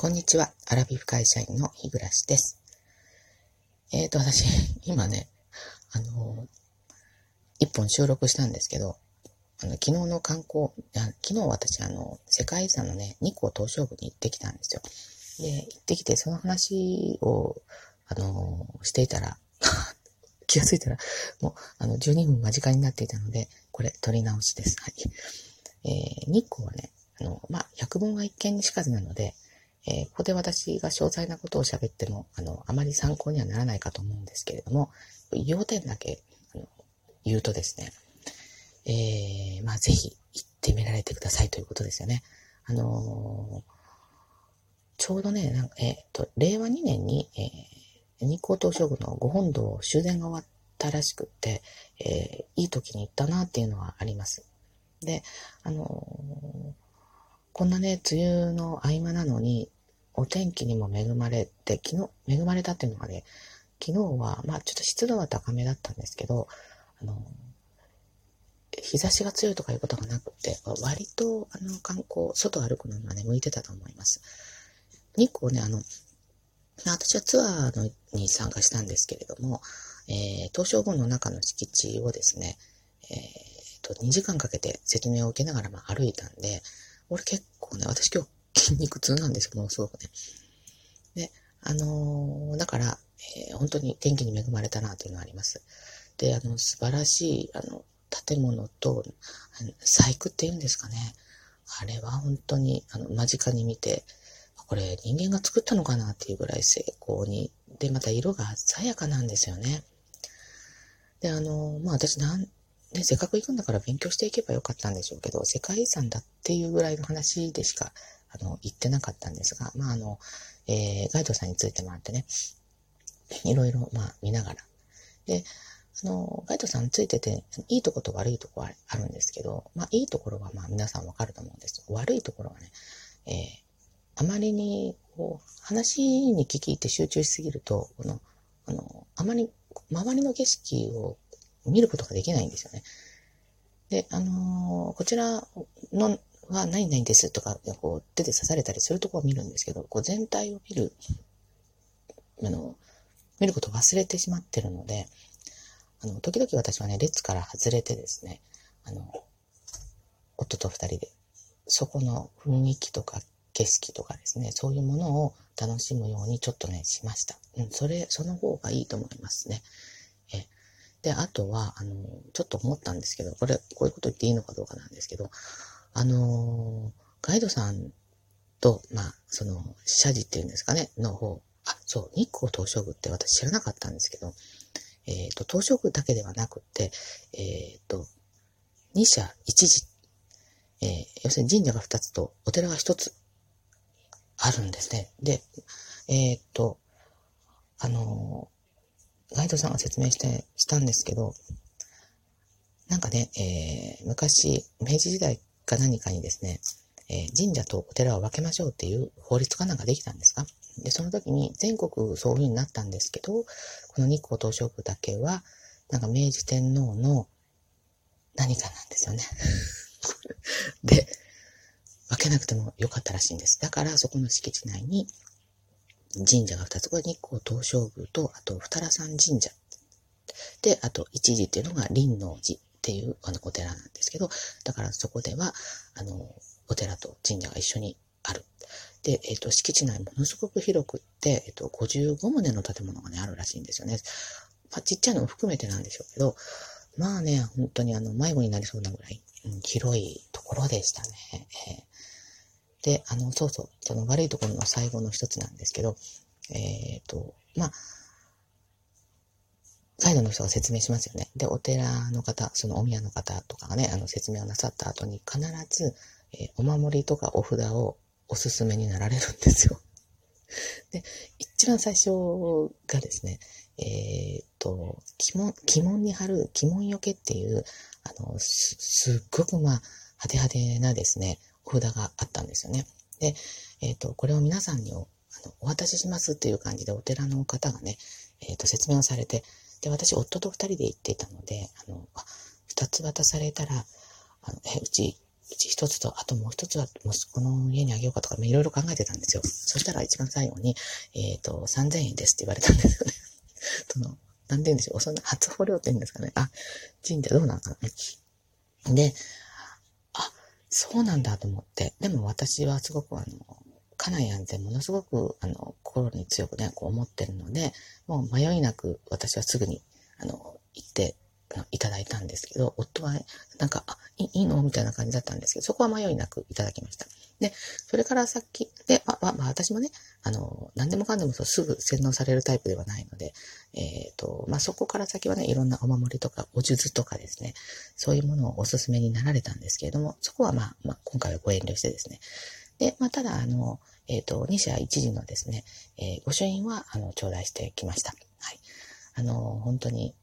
こんにちは。アラビフ会社員の日暮です。えっ、ー、と、私、今ね、あの、一本収録したんですけど、あの、昨日の観光、あ昨日私、あの、世界遺産のね、日光東照宮に行ってきたんですよ。で、行ってきて、その話を、あの、していたら、気がついたら、もう、あの、12分間近になっていたので、これ、取り直しです。はい。えー、日光はね、あの、まあ、百聞は一見にしかずなので、えー、ここで私が詳細なことを喋っても、あの、あまり参考にはならないかと思うんですけれども、要点だけあの言うとですね、えー、まあ、ぜひ行ってみられてくださいということですよね。あのー、ちょうどね、なんかえっ、と、令和2年に、えー、日光東照宮のご本堂終電が終わったらしくって、えー、いい時に行ったなっていうのはあります。で、あのー、こんなね、梅雨の合間なのに、お天気にも恵まれて、昨日、恵まれたっていうのがね、昨日は、まあちょっと湿度は高めだったんですけど、あの、日差しが強いとかいうことがなくて、割と、あの、観光、外歩くのがね、向いてたと思います。日光ね、あの、私はツアーのに参加したんですけれども、えー、東照宮の中の敷地をですね、えー、と、2時間かけて説明を受けながら、まあ、歩いたんで、俺結構ね、私今日筋肉痛なんですよ、ものすごくね。で、あのー、だから、えー、本当に天気に恵まれたなというのはあります。で、あの、素晴らしい、あの、建物と、あの細工っていうんですかね。あれは本当に、あの、間近に見て、これ人間が作ったのかなっていうぐらい成功に、で、また色が鮮やかなんですよね。で、あの、まあ私なん、ね、せっかく行くんだから勉強していけばよかったんでしょうけど、世界遺産だっていうぐらいの話でしかあの、言ってなかったんですが、まあ、あの、えー、ガイドさんについてもらってね、いろいろ、まあ、見ながら。で、あの、ガイドさんついてて、いいとこと悪いとこはあるんですけど、まあ、いいところは、まあ、皆さんわかると思うんです悪いところはね、えー、あまりに、こう、話に聞き入って集中しすぎると、この、あの、あまり、周りの景色を見ることができないんですよね。で、あのー、こちらのは何々ですとか、こう手で刺されたりするところを見るんですけど、こう全体を見る、あの、見ることを忘れてしまってるので、あの、時々私はね、列から外れてですね、あの、夫と二人で、そこの雰囲気とか景色とかですね、そういうものを楽しむようにちょっとね、しました。うん、それ、その方がいいと思いますね。え、で、あとは、あの、ちょっと思ったんですけど、これ、こういうこと言っていいのかどうかなんですけど、あのガイドさんと、まあ、その、社寺っていうんですかね、の方、あ、そう、日光東照宮って私知らなかったんですけど、えっ、ー、と、東照宮だけではなくて、えっ、ー、と、二社一寺、えー、要するに神社が二つとお寺が一つあるんですね。で、えっ、と、あのガイドさんが説明して、したんですけど、なんかね、えー、昔、明治時代か何かにですね、えー、神社とお寺を分けましょうっていう法律かなんかできたんですか？で、その時に全国そういう風になったんですけど、この日光東照宮だけは、なんか明治天皇の何かなんですよね。で、分けなくてもよかったらしいんです。だからそこの敷地内に神社が2つ、これ日光東照宮と、あと二良山神社。で、あと一時っていうのが林王寺。っていうあのお寺なんですけど、だからそこでは、あの、お寺と神社が一緒にある。で、えっ、ー、と、敷地内ものすごく広くって、えっ、ー、と、55棟の建物がね、あるらしいんですよね。まあ、ちっちゃいのも含めてなんでしょうけど、まあね、本当にあの、迷子になりそうなぐらい、うん、広いところでしたね。えー、で、あの、そうそう、その悪いところの最後の一つなんですけど、えっ、と、まあ、ガイドの人が説明しますよね。で、お寺の方、そのお宮の方とかがね、あの説明をなさった後に必ず、えー、お守りとかお札をおすすめになられるんですよ。で、一番最初がですね、えー、っと、鬼門、鬼門に貼る鬼門よけっていう、あの、す、すっごくまあ、派手派手なですね、札があったんですよね。で、えー、っと、これを皆さんにおあのお渡ししますっていう感じでお寺の方がね、えー、っと、説明をされて、で、私、夫と二人で行っていたので、あの、二つ渡されたら、あの、え、うち、ち一つと、あともう一つは息子の家にあげようかとか、いろいろ考えてたんですよ。そしたら一番最後に、えっ、ー、と、3000円ですって言われたんですよね。その、なんて言うんでしょう。そんな初保料って言うんですかね。あ、神社どうなんかな。で、そうなんだと思って。でも私はすごくあの、家内安全ものすごく、あの、心に強くね、こう思ってるので、もう迷いなく私はすぐに、あの、行っていただいたんですけど、夫は、なんか、あ、いいの？みたいな感じだったんですけど、そこは迷いなくいただきました。で、それからさっき、で、まあ、まあ、私もね、あの、何でもかんでもすぐ洗脳されるタイプではないので、えっ、ー、と、まあ、そこから先はね、いろんなお守りとか、お術とかですね、そういうものをお勧めになられたんですけれども、そこはまあ、まあ、今回はご遠慮してですね。で、まあ、ただ、あの、えっ、ー、と、二社一時のですね、えー、御朱印は、あの、頂戴してきました。はい。あの、本当に、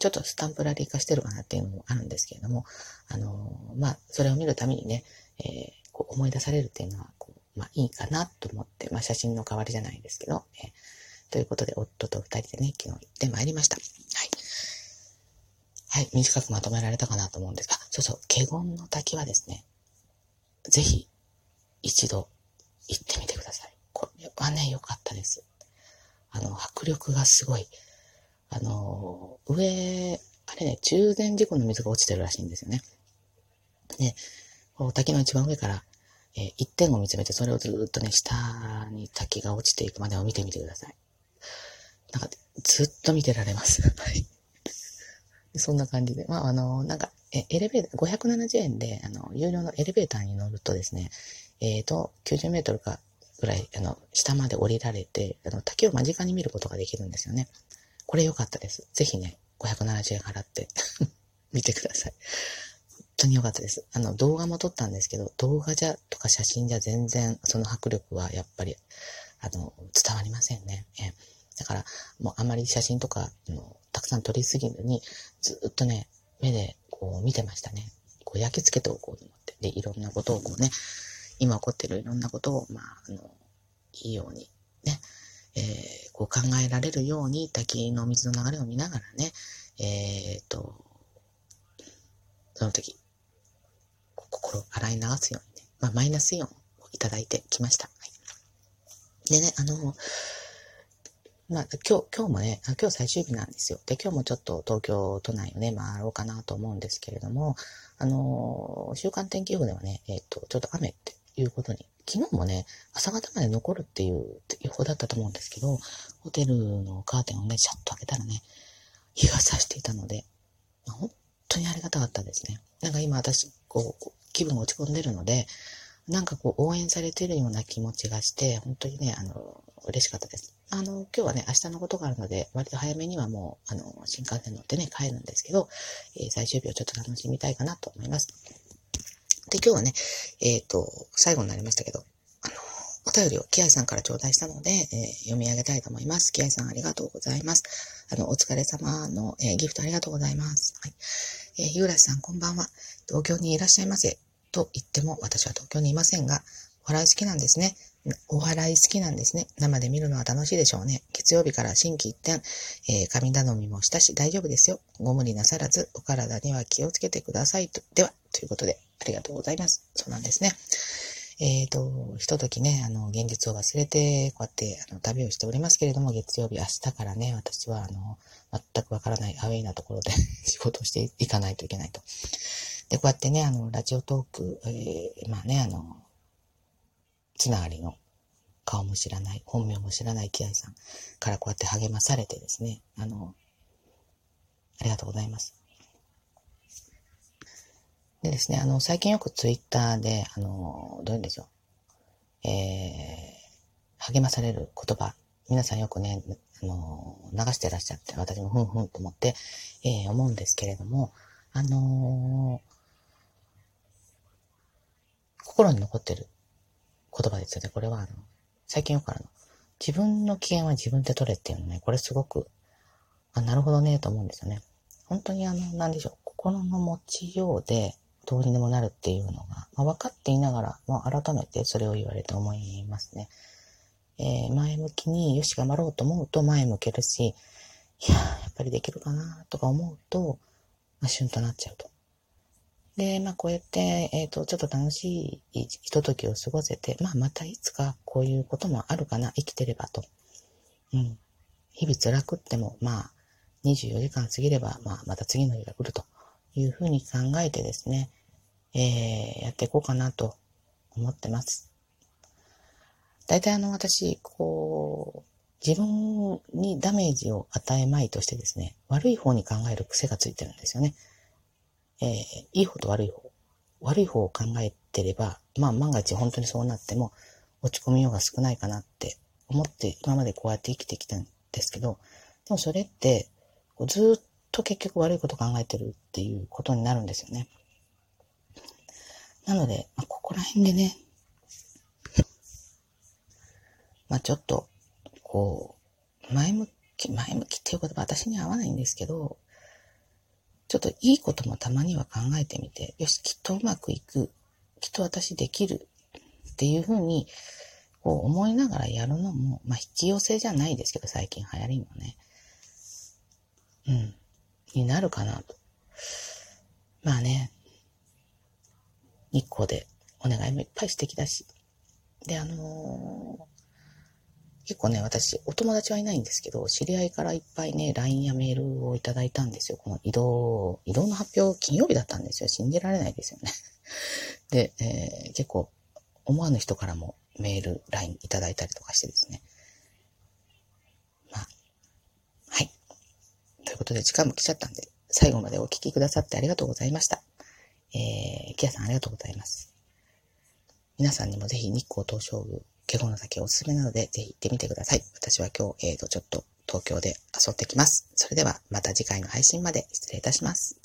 ちょっとスタンプラリー化してるかなっていうのもあるんですけれども、あの、まあ、それを見るためにね、えー、思い出されるっていうのは、まあ、いいかなと思って、まあ、写真の代わりじゃないですけど、えー、ということで、夫と二人でね、昨日行ってまいりました。はい。はい、短くまとめられたかなと思うんですが、そうそう、華厳の滝はですね、ぜひ、一度行ってみてください。これはね、良かったです。あの、迫力がすごい。あの、上、あれね、中禅寺湖の水が落ちてるらしいんですよね。で、滝の一番上から、えー、一点を見つめて、それをずっとね、下に滝が落ちていくまでを見てみてください。なんか、ずっと見てられます。はい。そんな感じで。まあ、あの、なんか、え、エレベーター、570円で、あの、有料のエレベーターに乗るとですね、えっ、ー、と、90メートルかぐらい、あの、下まで降りられて、あの、滝を間近に見ることができるんですよね。これ良かったです。ぜひね、570円払って 見てください。本当に良かったです。あの、動画も撮ったんですけど、動画じゃ、とか写真じゃ全然、その迫力はやっぱり、あの、伝わりませんね。えだから、もうあまり写真とか、のたくさん撮りすぎずに、ずっとね、目でこう見てましたね。こう焼き付けておこうと思って。で、いろんなことをこうね、今起こってるいろんなことを、まあ、あの、いいように、ね、えー、こう考えられるように滝の水の流れを見ながらね、えー、っと、その時、を洗い流すようにね、まあ、マイナスイオンをいただいてきました。はい、でね、あの、まあ、今日、今日もね、今日最終日なんですよ。で、今日もちょっと東京都内をね、回ろうかなと思うんですけれども、あの週間天気予報ではね、えっ、と、ちょっと雨っていうことに、昨日もね、朝方まで残るっていう予報だったと思うんですけど、ホテルのカーテンをね、シャッと開けたらね、日が差していたので、ま本当にありがたかったですね。なんか今私、こう、気分落ち込んでるので、なんかこう、応援されてるような気持ちがして、本当にね、あの、嬉しかったです。あの、今日はね、明日のことがあるので、割と早めにはもう、あの、新幹線乗ってね、帰るんですけど、えー、最終日をちょっと楽しみたいかなと思います。で、今日はね、えっ、ー、と、最後になりましたけど、あの、お便りをキアさんから頂戴したので、えー、読み上げたいと思います。キアさんありがとうございます。あの、お疲れ様の、え、ギフトありがとうございます。はい。えー、ゆうらさんこんばんは。東京にいらっしゃいませ。と言っても、私は東京にいませんが、お笑い好きなんですね。お笑い好きなんですね。生で見るのは楽しいでしょうね。月曜日から新規一点、えー、神頼みもしたし大丈夫ですよ。ご無理なさらず、お体には気をつけてくださいと。では、ということで、ありがとうございます。そうなんですね。えっ、ー、と、ひとときね、あの、現実を忘れて、こうやって、あの、旅をしておりますけれども、月曜日、明日からね、私は、あの、全くわからないアウェイなところで 仕事をしていかないといけないと。で、こうやってね、あの、ラジオトーク、えー、まあね、あの、つながりの顔も知らない、本名も知らないキアイさんからこうやって励まされてですね、あの、ありがとうございます。でですね、あの、最近よくツイッターで、あの、どういうんでしょう、えー、励まされる言葉、皆さんよくね、あの、流してらっしゃって、私もふんふんと思って、えー、思うんですけれども、あのー、心に残ってる言葉ですよね。これは、あの、最近よくあるの。自分の機嫌は自分で取れっていうのね、これすごく、あ、なるほどね、と思うんですよね。本当にあの、なんでしょう、心の持ちようで、どうにでもなるっていうのが、まあ、分かっていながら、まあ、改めてそれを言われて思いますね。えー、前向きに、よし、頑張ろうと思うと前向けるし、いややっぱりできるかなとか思うと、まあ、シュンとなっちゃうと。で、まあこうやって、えっ、ー、と、ちょっと楽しいひとときを過ごせて、まあまたいつかこういうこともあるかな、生きてればと。うん。日々辛くっても、まあ、24時間過ぎれば、まあ、また次の日が来るというふうに考えてですね、えー、やっていこうかなと思ってます。大体あの、私、こう、自分にダメージを与えまいとしてですね、悪い方に考える癖がついてるんですよね。えー、いい方と悪い方。悪い方を考えてれば、まあ万が一本当にそうなっても落ち込みようが少ないかなって思って今までこうやって生きてきたんですけど、でもそれって、ずっと結局悪いこと考えてるっていうことになるんですよね。なので、まあ、ここら辺でね、まあちょっと、こう、前向き、前向きっていう言葉私に合わないんですけど、ちょっといいこともたまには考えてみて、よし、きっとうまくいく。きっと私できる。っていうふうに、こう思いながらやるのも、まあ引き寄せじゃないですけど、最近流行りもね。うん。になるかなと。まあね、日光でお願いもいっぱい素敵だし。で、あのー結構ね、私、お友達はいないんですけど、知り合いからいっぱいね、LINE やメールをいただいたんですよ。この移動、移動の発表、金曜日だったんですよ。信じられないですよね。で、えー、結構、思わぬ人からもメール、LINE いただいたりとかしてですね。まあ、はい。ということで、時間も来ちゃったんで、最後までお聞きくださってありがとうございました。えー、キアさんありがとうございます。皆さんにもぜひ日光東照宮、華厳の滝おすすめなので、ぜひ行ってみてください。私は今日、えーと、ちょっと東京で遊んできます。それではまた次回の配信まで失礼いたします。